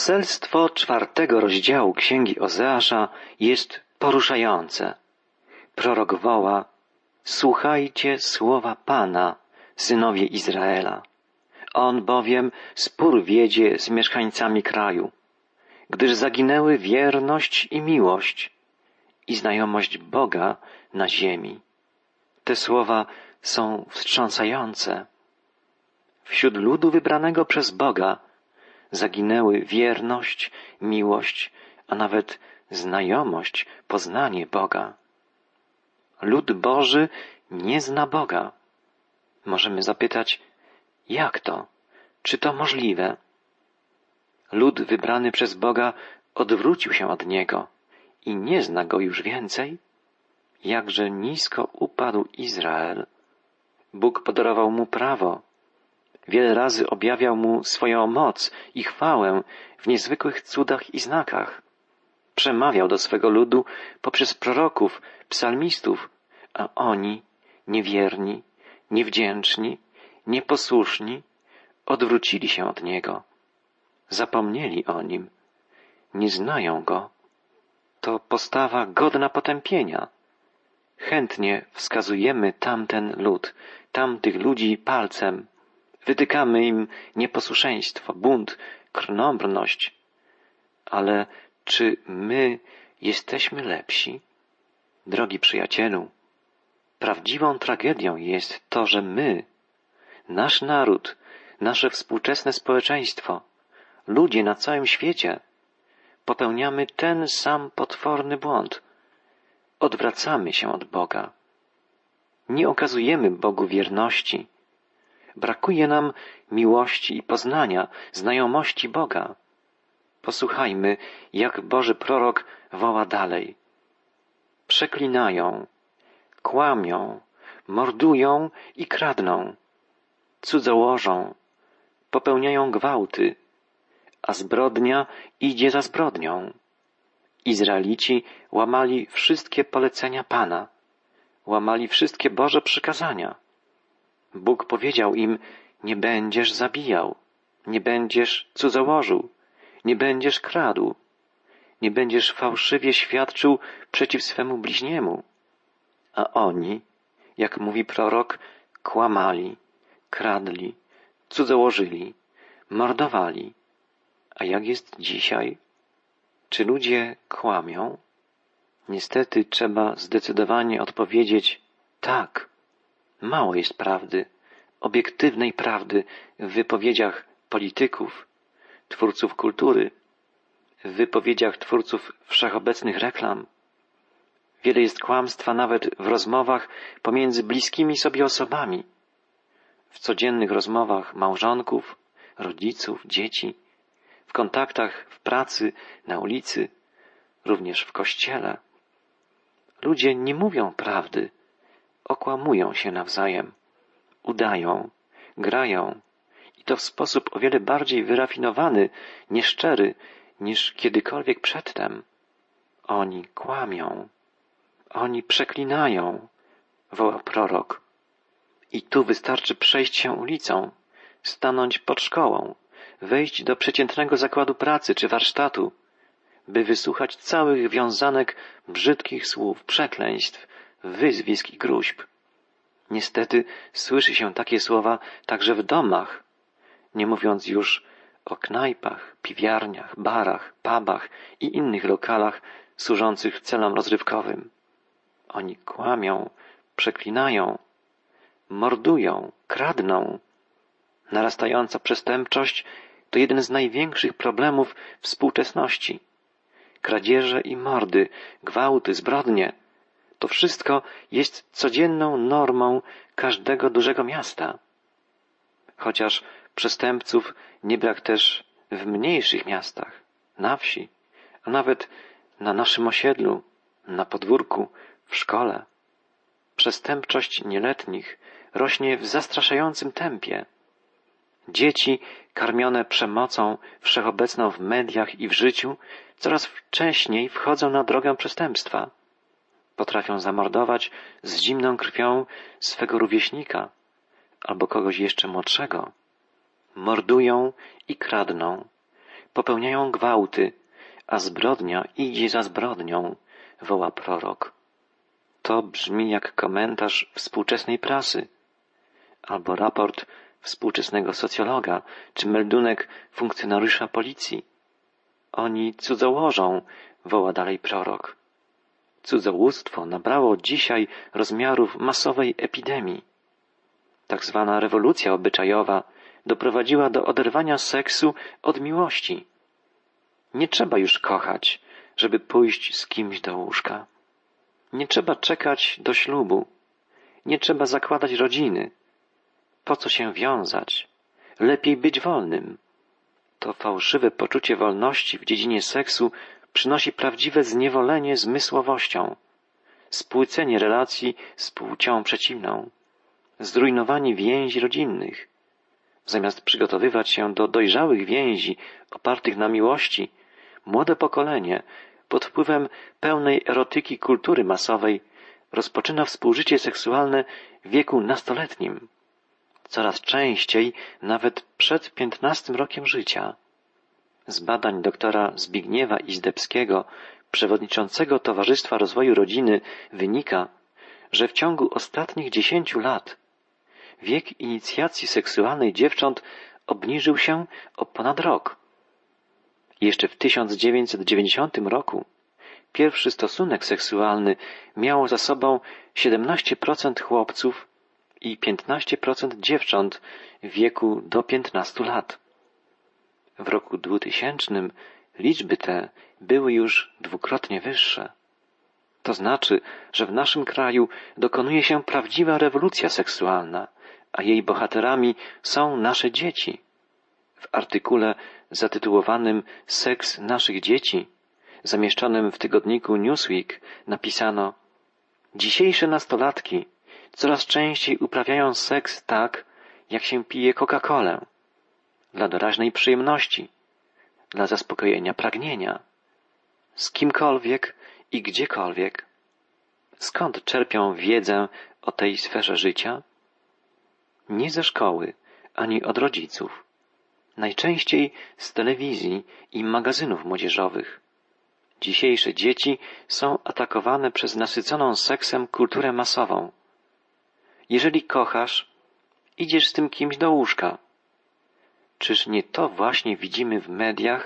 Poselstwo czwartego rozdziału Księgi Ozeasza jest poruszające. Prorok woła, słuchajcie słowa Pana, synowie Izraela. On bowiem spór wiedzie z mieszkańcami kraju, gdyż zaginęły wierność i miłość i znajomość Boga na ziemi. Te słowa są wstrząsające. Wśród ludu wybranego przez Boga zaginęły wierność, miłość, a nawet znajomość, poznanie Boga. Lud Boży nie zna Boga. Możemy zapytać, jak to? Czy to możliwe? Lud wybrany przez Boga odwrócił się od Niego i nie zna Go już więcej? Jakże nisko upadł Izrael. Bóg podarował mu prawo. Wiele razy objawiał mu swoją moc i chwałę w niezwykłych cudach i znakach. Przemawiał do swego ludu poprzez proroków, psalmistów, a oni, niewierni, niewdzięczni, nieposłuszni, odwrócili się od Niego. Zapomnieli o Nim. Nie znają Go. To postawa godna potępienia. Chętnie wskazujemy tamten lud, tamtych ludzi palcem. Wytykamy im nieposłuszeństwo, bunt, krnąbrność. Ale czy my jesteśmy lepsi? Drogi przyjacielu, prawdziwą tragedią jest to, że my, nasz naród, nasze współczesne społeczeństwo, ludzie na całym świecie, popełniamy ten sam potworny błąd. Odwracamy się od Boga. Nie okazujemy Bogu wierności. Brakuje nam miłości i poznania, znajomości Boga. Posłuchajmy, jak Boży prorok woła dalej. Przeklinają, kłamią, mordują i kradną, cudzołożą, popełniają gwałty, a zbrodnia idzie za zbrodnią. Izraelici łamali wszystkie polecenia Pana, łamali wszystkie Boże przykazania. Bóg powiedział im, nie będziesz zabijał, nie będziesz cudzołożył, nie będziesz kradł, nie będziesz fałszywie świadczył przeciw swemu bliźniemu. A oni, jak mówi prorok, kłamali, kradli, cudzołożyli, mordowali. A jak jest dzisiaj? Czy ludzie kłamią? Niestety trzeba zdecydowanie odpowiedzieć tak. Mało jest prawdy, obiektywnej prawdy w wypowiedziach polityków, twórców kultury, w wypowiedziach twórców wszechobecnych reklam. Wiele jest kłamstwa nawet w rozmowach pomiędzy bliskimi sobie osobami, w codziennych rozmowach małżonków, rodziców, dzieci, w kontaktach w pracy, na ulicy, również w kościele. Ludzie nie mówią prawdy, okłamują się nawzajem, udają, grają i to w sposób o wiele bardziej wyrafinowany, nieszczery niż kiedykolwiek przedtem. Oni kłamią, oni przeklinają, woła prorok. I tu wystarczy przejść się ulicą, stanąć pod szkołą, wejść do przeciętnego zakładu pracy czy warsztatu, by wysłuchać całych wiązanek brzydkich słów, przekleństw, wyzwisk i gruźb. Niestety słyszy się takie słowa także w domach, nie mówiąc już o knajpach, piwiarniach, barach, pubach i innych lokalach służących celom rozrywkowym. Oni kłamią, przeklinają, mordują, kradną. Narastająca przestępczość to jeden z największych problemów współczesności. Kradzieże i mordy, gwałty, zbrodnie to wszystko jest codzienną normą każdego dużego miasta. Chociaż przestępców nie brak też w mniejszych miastach, na wsi, a nawet na naszym osiedlu, na podwórku, w szkole. Przestępczość nieletnich rośnie w zastraszającym tempie. Dzieci karmione przemocą wszechobecną w mediach i w życiu coraz wcześniej wchodzą na drogę przestępstwa. Potrafią zamordować z zimną krwią swego rówieśnika albo kogoś jeszcze młodszego. Mordują i kradną. popełniają gwałty, a zbrodnia idzie za zbrodnią, woła prorok. To brzmi jak komentarz współczesnej prasy, albo raport współczesnego socjologa, czy meldunek funkcjonariusza policji. Oni cudzołożą, woła dalej prorok. Cudzołóstwo nabrało dzisiaj rozmiarów masowej epidemii. Tak zwana rewolucja obyczajowa doprowadziła do oderwania seksu od miłości. Nie trzeba już kochać, żeby pójść z kimś do łóżka. Nie trzeba czekać do ślubu. Nie trzeba zakładać rodziny. Po co się wiązać? Lepiej być wolnym. To fałszywe poczucie wolności w dziedzinie seksu przynosi prawdziwe zniewolenie zmysłowością, spłycenie relacji z płcią przeciwną, zrujnowanie więzi rodzinnych. Zamiast przygotowywać się do dojrzałych więzi opartych na miłości, młode pokolenie pod wpływem pełnej erotyki kultury masowej rozpoczyna współżycie seksualne w wieku nastoletnim, coraz częściej nawet przed piętnastym rokiem życia. Z badań doktora Zbigniewa Izdebskiego, przewodniczącego Towarzystwa Rozwoju Rodziny, wynika, że w ciągu ostatnich dziesięciu lat wiek inicjacji seksualnej dziewcząt obniżył się o ponad rok. Jeszcze w 1990 roku pierwszy stosunek seksualny miało za sobą 17% chłopców i 15% dziewcząt w wieku do 15 lat. W roku 2000 liczby te były już dwukrotnie wyższe. To znaczy, że w naszym kraju dokonuje się prawdziwa rewolucja seksualna, a jej bohaterami są nasze dzieci. W artykule zatytułowanym Seks naszych dzieci, zamieszczonym w tygodniku Newsweek, napisano Dzisiejsze nastolatki coraz częściej uprawiają seks tak, jak się pije Coca-Colę, dla doraźnej przyjemności, dla zaspokojenia pragnienia, z kimkolwiek i gdziekolwiek. Skąd czerpią wiedzę o tej sferze życia? Nie ze szkoły, ani od rodziców najczęściej z telewizji i magazynów młodzieżowych. Dzisiejsze dzieci są atakowane przez nasyconą seksem kulturę masową. Jeżeli kochasz, idziesz z tym kimś do łóżka. Czyż nie to właśnie widzimy w mediach,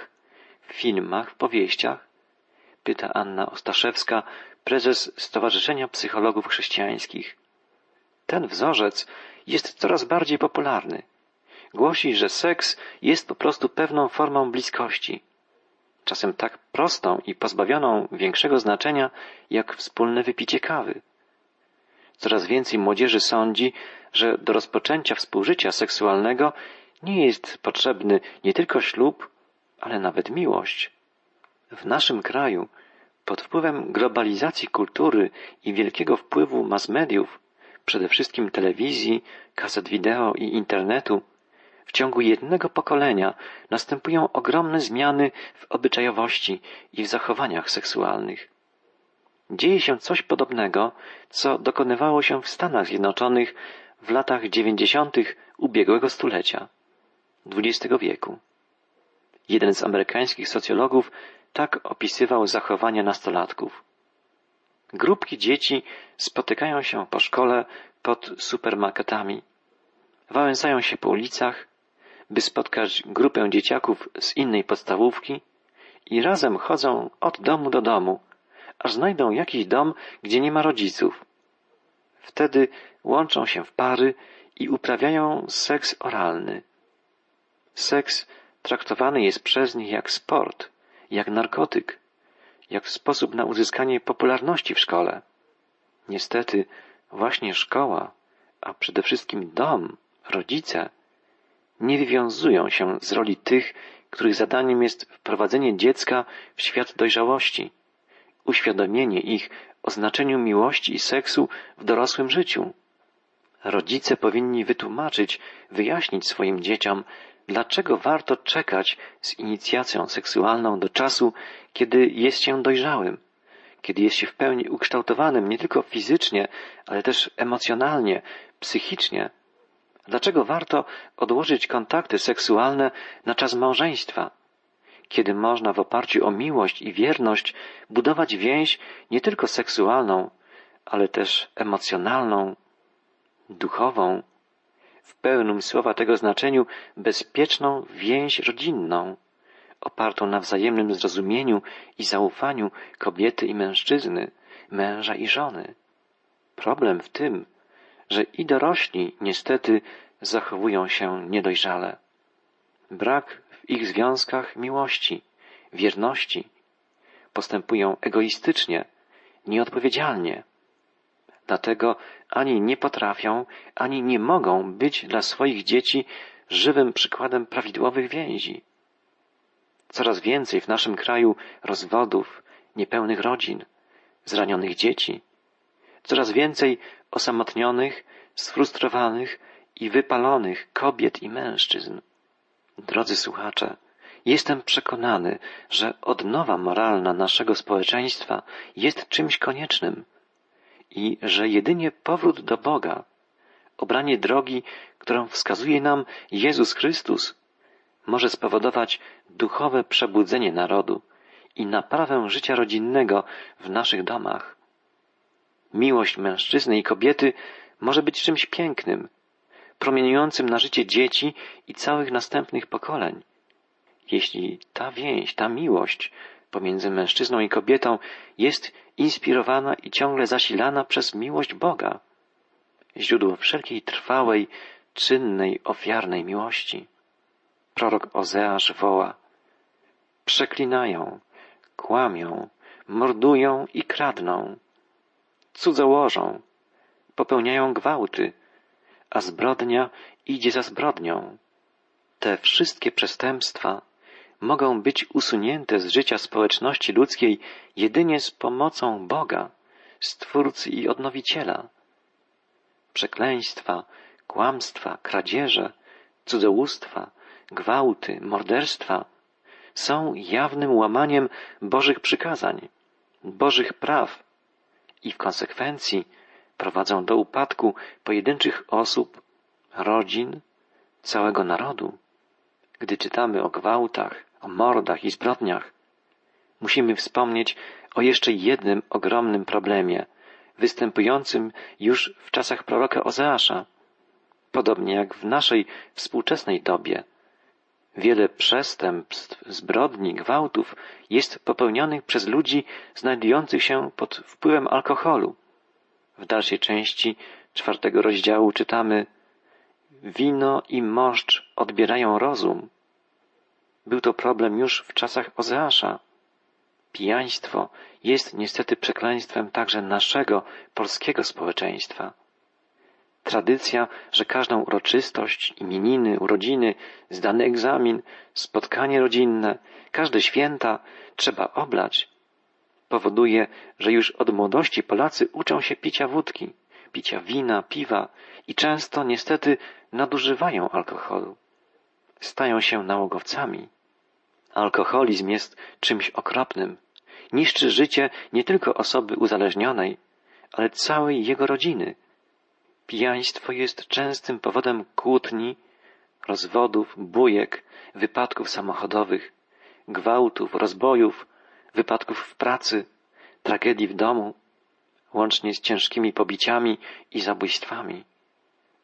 w filmach, w powieściach? Pyta Anna Ostaszewska, prezes Stowarzyszenia Psychologów Chrześcijańskich. Ten wzorzec jest coraz bardziej popularny głosi, że seks jest po prostu pewną formą bliskości. Czasem tak prostą i pozbawioną większego znaczenia jak wspólne wypicie kawy. Coraz więcej młodzieży sądzi, że do rozpoczęcia współżycia seksualnego nie jest potrzebny nie tylko ślub, ale nawet miłość. W naszym kraju, pod wpływem globalizacji kultury i wielkiego wpływu mass mediów, przede wszystkim telewizji, kaset wideo i internetu, w ciągu jednego pokolenia następują ogromne zmiany w obyczajowości i w zachowaniach seksualnych. Dzieje się coś podobnego, co dokonywało się w Stanach Zjednoczonych w latach dziewięćdziesiątych ubiegłego stulecia, XX wieku. Jeden z amerykańskich socjologów tak opisywał zachowania nastolatków. Grupki dzieci spotykają się po szkole pod supermarketami. Wałęsają się po ulicach, by spotkać grupę dzieciaków z innej podstawówki i razem chodzą od domu do domu, aż znajdą jakiś dom, gdzie nie ma rodziców. Wtedy łączą się w pary i uprawiają seks oralny. Seks traktowany jest przez nich jak sport, jak narkotyk, jak sposób na uzyskanie popularności w szkole. Niestety, właśnie szkoła, a przede wszystkim dom, rodzice, nie wywiązują się z roli tych, których zadaniem jest wprowadzenie dziecka w świat dojrzałości, uświadomienie ich o znaczeniu miłości i seksu w dorosłym życiu. Rodzice powinni wytłumaczyć, wyjaśnić swoim dzieciom, dlaczego warto czekać z inicjacją seksualną do czasu, kiedy jest się dojrzałym, kiedy jest się w pełni ukształtowanym nie tylko fizycznie, ale też emocjonalnie, psychicznie, Dlaczego warto odłożyć kontakty seksualne na czas małżeństwa, kiedy można w oparciu o miłość i wierność budować więź nie tylko seksualną, ale też emocjonalną, duchową, w pełnym słowa tego znaczeniu bezpieczną więź rodzinną, opartą na wzajemnym zrozumieniu i zaufaniu kobiety i mężczyzny, męża i żony. Problem w tym, że i dorośli niestety zachowują się niedojrzale. Brak w ich związkach miłości, wierności. Postępują egoistycznie, nieodpowiedzialnie. Dlatego ani nie potrafią, ani nie mogą być dla swoich dzieci żywym przykładem prawidłowych więzi. Coraz więcej w naszym kraju rozwodów, niepełnych rodzin, zranionych dzieci, coraz więcej osamotnionych, sfrustrowanych i wypalonych kobiet i mężczyzn. Drodzy słuchacze, jestem przekonany, że odnowa moralna naszego społeczeństwa jest czymś koniecznym i że jedynie powrót do Boga, obranie drogi, którą wskazuje nam Jezus Chrystus, może spowodować duchowe przebudzenie narodu i naprawę życia rodzinnego w naszych domach. Miłość mężczyzny i kobiety może być czymś pięknym, promieniującym na życie dzieci i całych następnych pokoleń. Jeśli ta więź, ta miłość pomiędzy mężczyzną i kobietą jest inspirowana i ciągle zasilana przez miłość Boga, źródło wszelkiej trwałej, czynnej, ofiarnej miłości. Prorok Ozeasz woła Przeklinają, kłamią, mordują i kradną, cudzołożą, popełniają gwałty, a zbrodnia idzie za zbrodnią. Te wszystkie przestępstwa mogą być usunięte z życia społeczności ludzkiej jedynie z pomocą Boga, Stwórcy i Odnowiciela. Przekleństwa, kłamstwa, kradzieże, cudzołóstwa, gwałty, morderstwa są jawnym łamaniem Bożych przykazań, Bożych praw i w konsekwencji prowadzą do upadku pojedynczych osób, rodzin, całego narodu. Gdy czytamy o gwałtach, o mordach i zbrodniach, musimy wspomnieć o jeszcze jednym ogromnym problemie, występującym już w czasach proroka Ozeasza, podobnie jak w naszej współczesnej dobie. Wiele przestępstw, zbrodni, gwałtów jest popełnionych przez ludzi znajdujących się pod wpływem alkoholu. W dalszej części czwartego rozdziału czytamy Wino i moszcz odbierają rozum. Był to problem już w czasach Ozeasza. Pijaństwo jest niestety przekleństwem także naszego polskiego społeczeństwa. Tradycja, że każdą uroczystość, imieniny, urodziny, zdany egzamin, spotkanie rodzinne, każde święta trzeba oblać, powoduje, że już od młodości Polacy uczą się picia wódki, picia wina, piwa i często niestety nadużywają alkoholu. Stają się nałogowcami. Alkoholizm jest czymś okropnym. Niszczy życie nie tylko osoby uzależnionej, ale całej jego rodziny. Pijaństwo jest częstym powodem kłótni, rozwodów, bujek, wypadków samochodowych, gwałtów, rozbojów, wypadków w pracy, tragedii w domu, łącznie z ciężkimi pobiciami i zabójstwami.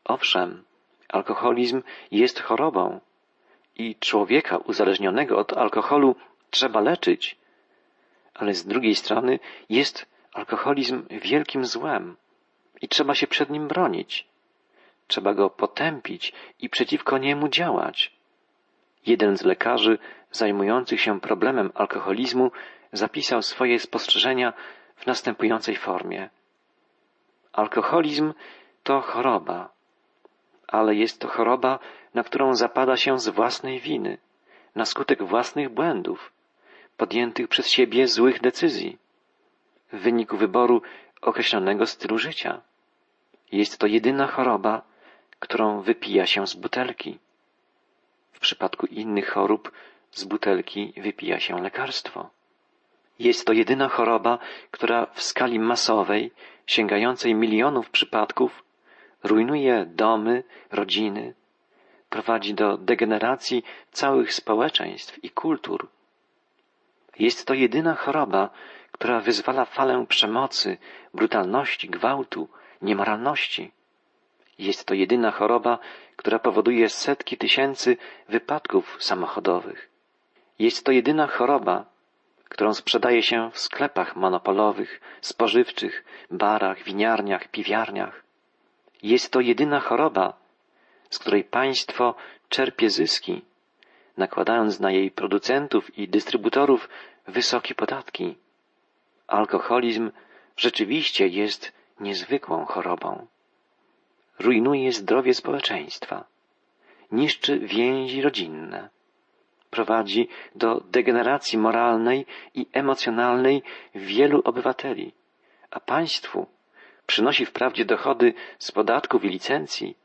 Owszem, alkoholizm jest chorobą i człowieka uzależnionego od alkoholu trzeba leczyć, ale z drugiej strony jest alkoholizm wielkim złem i trzeba się przed nim bronić. Trzeba go potępić i przeciwko niemu działać. Jeden z lekarzy zajmujących się problemem alkoholizmu zapisał swoje spostrzeżenia w następującej formie. Alkoholizm to choroba, ale jest to choroba, na którą zapada się z własnej winy, na skutek własnych błędów, podjętych przez siebie złych decyzji, w wyniku wyboru określonego stylu życia. Jest to jedyna choroba, którą wypija się z butelki. W przypadku innych chorób z butelki wypija się lekarstwo. Jest to jedyna choroba, która w skali masowej, sięgającej milionów przypadków, rujnuje domy, rodziny, prowadzi do degeneracji całych społeczeństw i kultur. Jest to jedyna choroba, która wyzwala falę przemocy, brutalności, gwałtu, niemoralności. Jest to jedyna choroba, która powoduje setki tysięcy wypadków samochodowych. Jest to jedyna choroba, którą sprzedaje się w sklepach monopolowych, spożywczych, barach, winiarniach, piwiarniach. Jest to jedyna choroba, z której państwo czerpie zyski, nakładając na jej producentów i dystrybutorów wysokie podatki. Alkoholizm rzeczywiście jest niezwykłą chorobą. Rujnuje zdrowie społeczeństwa, niszczy więzi rodzinne, prowadzi do degeneracji moralnej i emocjonalnej wielu obywateli, a państwu przynosi wprawdzie dochody z podatków i licencji,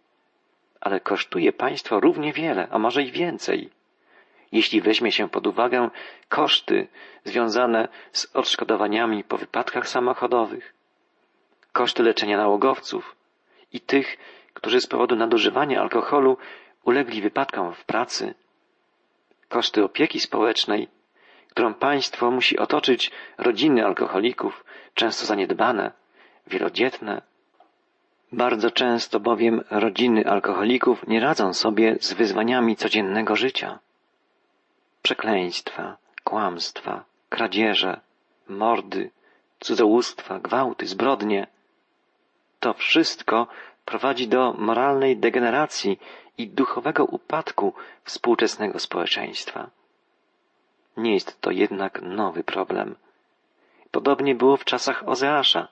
ale kosztuje państwo równie wiele, a może i więcej, jeśli weźmie się pod uwagę koszty związane z odszkodowaniami po wypadkach samochodowych, koszty leczenia nałogowców i tych, którzy z powodu nadużywania alkoholu ulegli wypadkom w pracy, koszty opieki społecznej, którą państwo musi otoczyć rodziny alkoholików, często zaniedbane, wielodzietne. Bardzo często bowiem rodziny alkoholików nie radzą sobie z wyzwaniami codziennego życia. Przekleństwa, kłamstwa, kradzieże, mordy, cudzołóstwa, gwałty, zbrodnie. To wszystko prowadzi do moralnej degeneracji i duchowego upadku współczesnego społeczeństwa. Nie jest to jednak nowy problem. Podobnie było w czasach Ozeasza,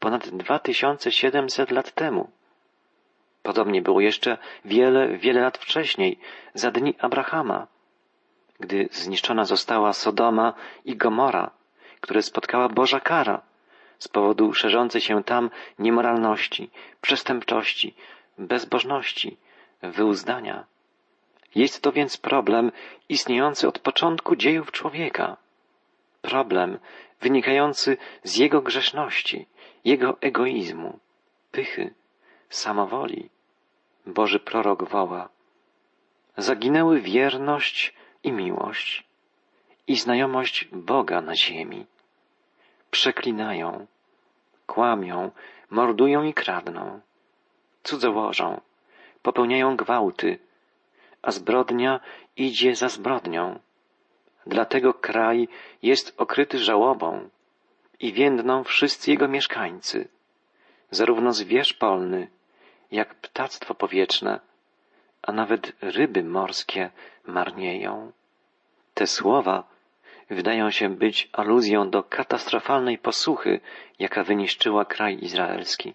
ponad 2700 lat temu. Podobnie było jeszcze wiele, wiele lat wcześniej, za dni Abrahama, gdy zniszczona została Sodoma i Gomora, które spotkała Boża kara z powodu szerzącej się tam niemoralności, przestępczości, bezbożności, wyuzdania. Jest to więc problem istniejący od początku dziejów człowieka. Problem wynikający z jego grzeszności, jego egoizmu, pychy, samowoli. Boży prorok woła. Zaginęły wierność i miłość i znajomość Boga na ziemi. Przeklinają, kłamią, mordują i kradną, cudzołożą, popełniają gwałty, a zbrodnia idzie za zbrodnią. Dlatego kraj jest okryty żałobą i więdną wszyscy jego mieszkańcy, zarówno zwierz polny, jak ptactwo powietrzne, a nawet ryby morskie marnieją. Te słowa wydają się być aluzją do katastrofalnej posłuchy, jaka wyniszczyła kraj izraelski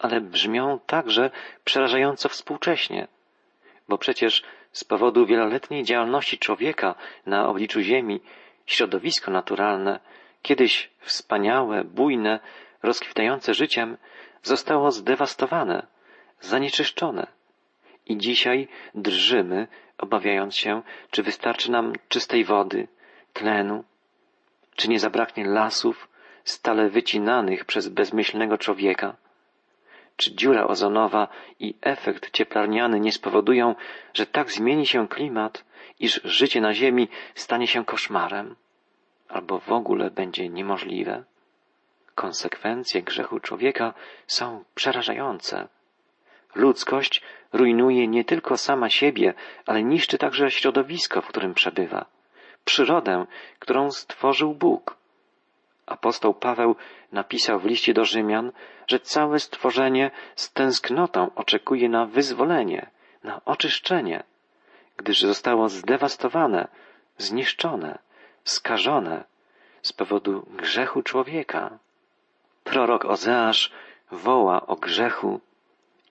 ale brzmią także przerażająco współcześnie, bo przecież z powodu wieloletniej działalności człowieka na obliczu Ziemi środowisko naturalne, kiedyś wspaniałe, bujne, rozkwitające życiem, zostało zdewastowane, zanieczyszczone. I dzisiaj drżymy, obawiając się, czy wystarczy nam czystej wody, tlenu, czy nie zabraknie lasów, stale wycinanych przez bezmyślnego człowieka czy dziura ozonowa i efekt cieplarniany nie spowodują, że tak zmieni się klimat, iż życie na Ziemi stanie się koszmarem, albo w ogóle będzie niemożliwe. Konsekwencje grzechu człowieka są przerażające. Ludzkość rujnuje nie tylko sama siebie, ale niszczy także środowisko, w którym przebywa, przyrodę, którą stworzył Bóg. Apostoł Paweł napisał w liście do Rzymian, że całe stworzenie z tęsknotą oczekuje na wyzwolenie, na oczyszczenie, gdyż zostało zdewastowane, zniszczone, skażone z powodu grzechu człowieka. Prorok Ozeasz woła o grzechu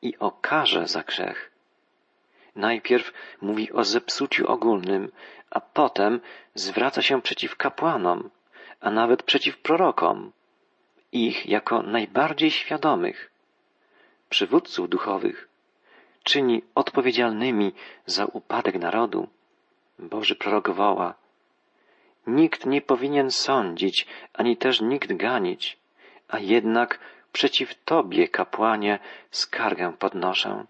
i o karze za grzech. Najpierw mówi o zepsuciu ogólnym, a potem zwraca się przeciw kapłanom, a nawet przeciw prorokom, ich jako najbardziej świadomych przywódców duchowych, czyni odpowiedzialnymi za upadek narodu. Boży prorok woła, Nikt nie powinien sądzić, ani też nikt ganić, a jednak przeciw Tobie, kapłanie, skargę podnoszę.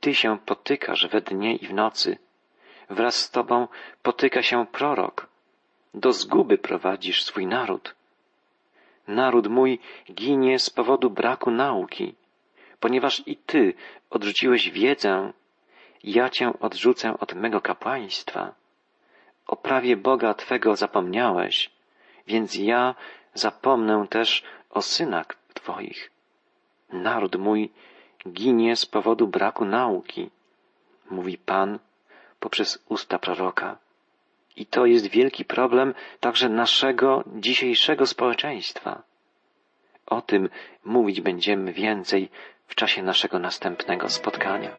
Ty się potykasz we dnie i w nocy, wraz z Tobą potyka się prorok, do zguby prowadzisz swój naród. Naród mój ginie z powodu braku nauki, ponieważ i ty odrzuciłeś wiedzę, ja cię odrzucę od mego kapłaństwa. O prawie Boga Twego zapomniałeś, więc ja zapomnę też o synach Twoich. Naród mój ginie z powodu braku nauki, mówi Pan poprzez usta proroka. I to jest wielki problem także naszego dzisiejszego społeczeństwa. O tym mówić będziemy więcej w czasie naszego następnego spotkania.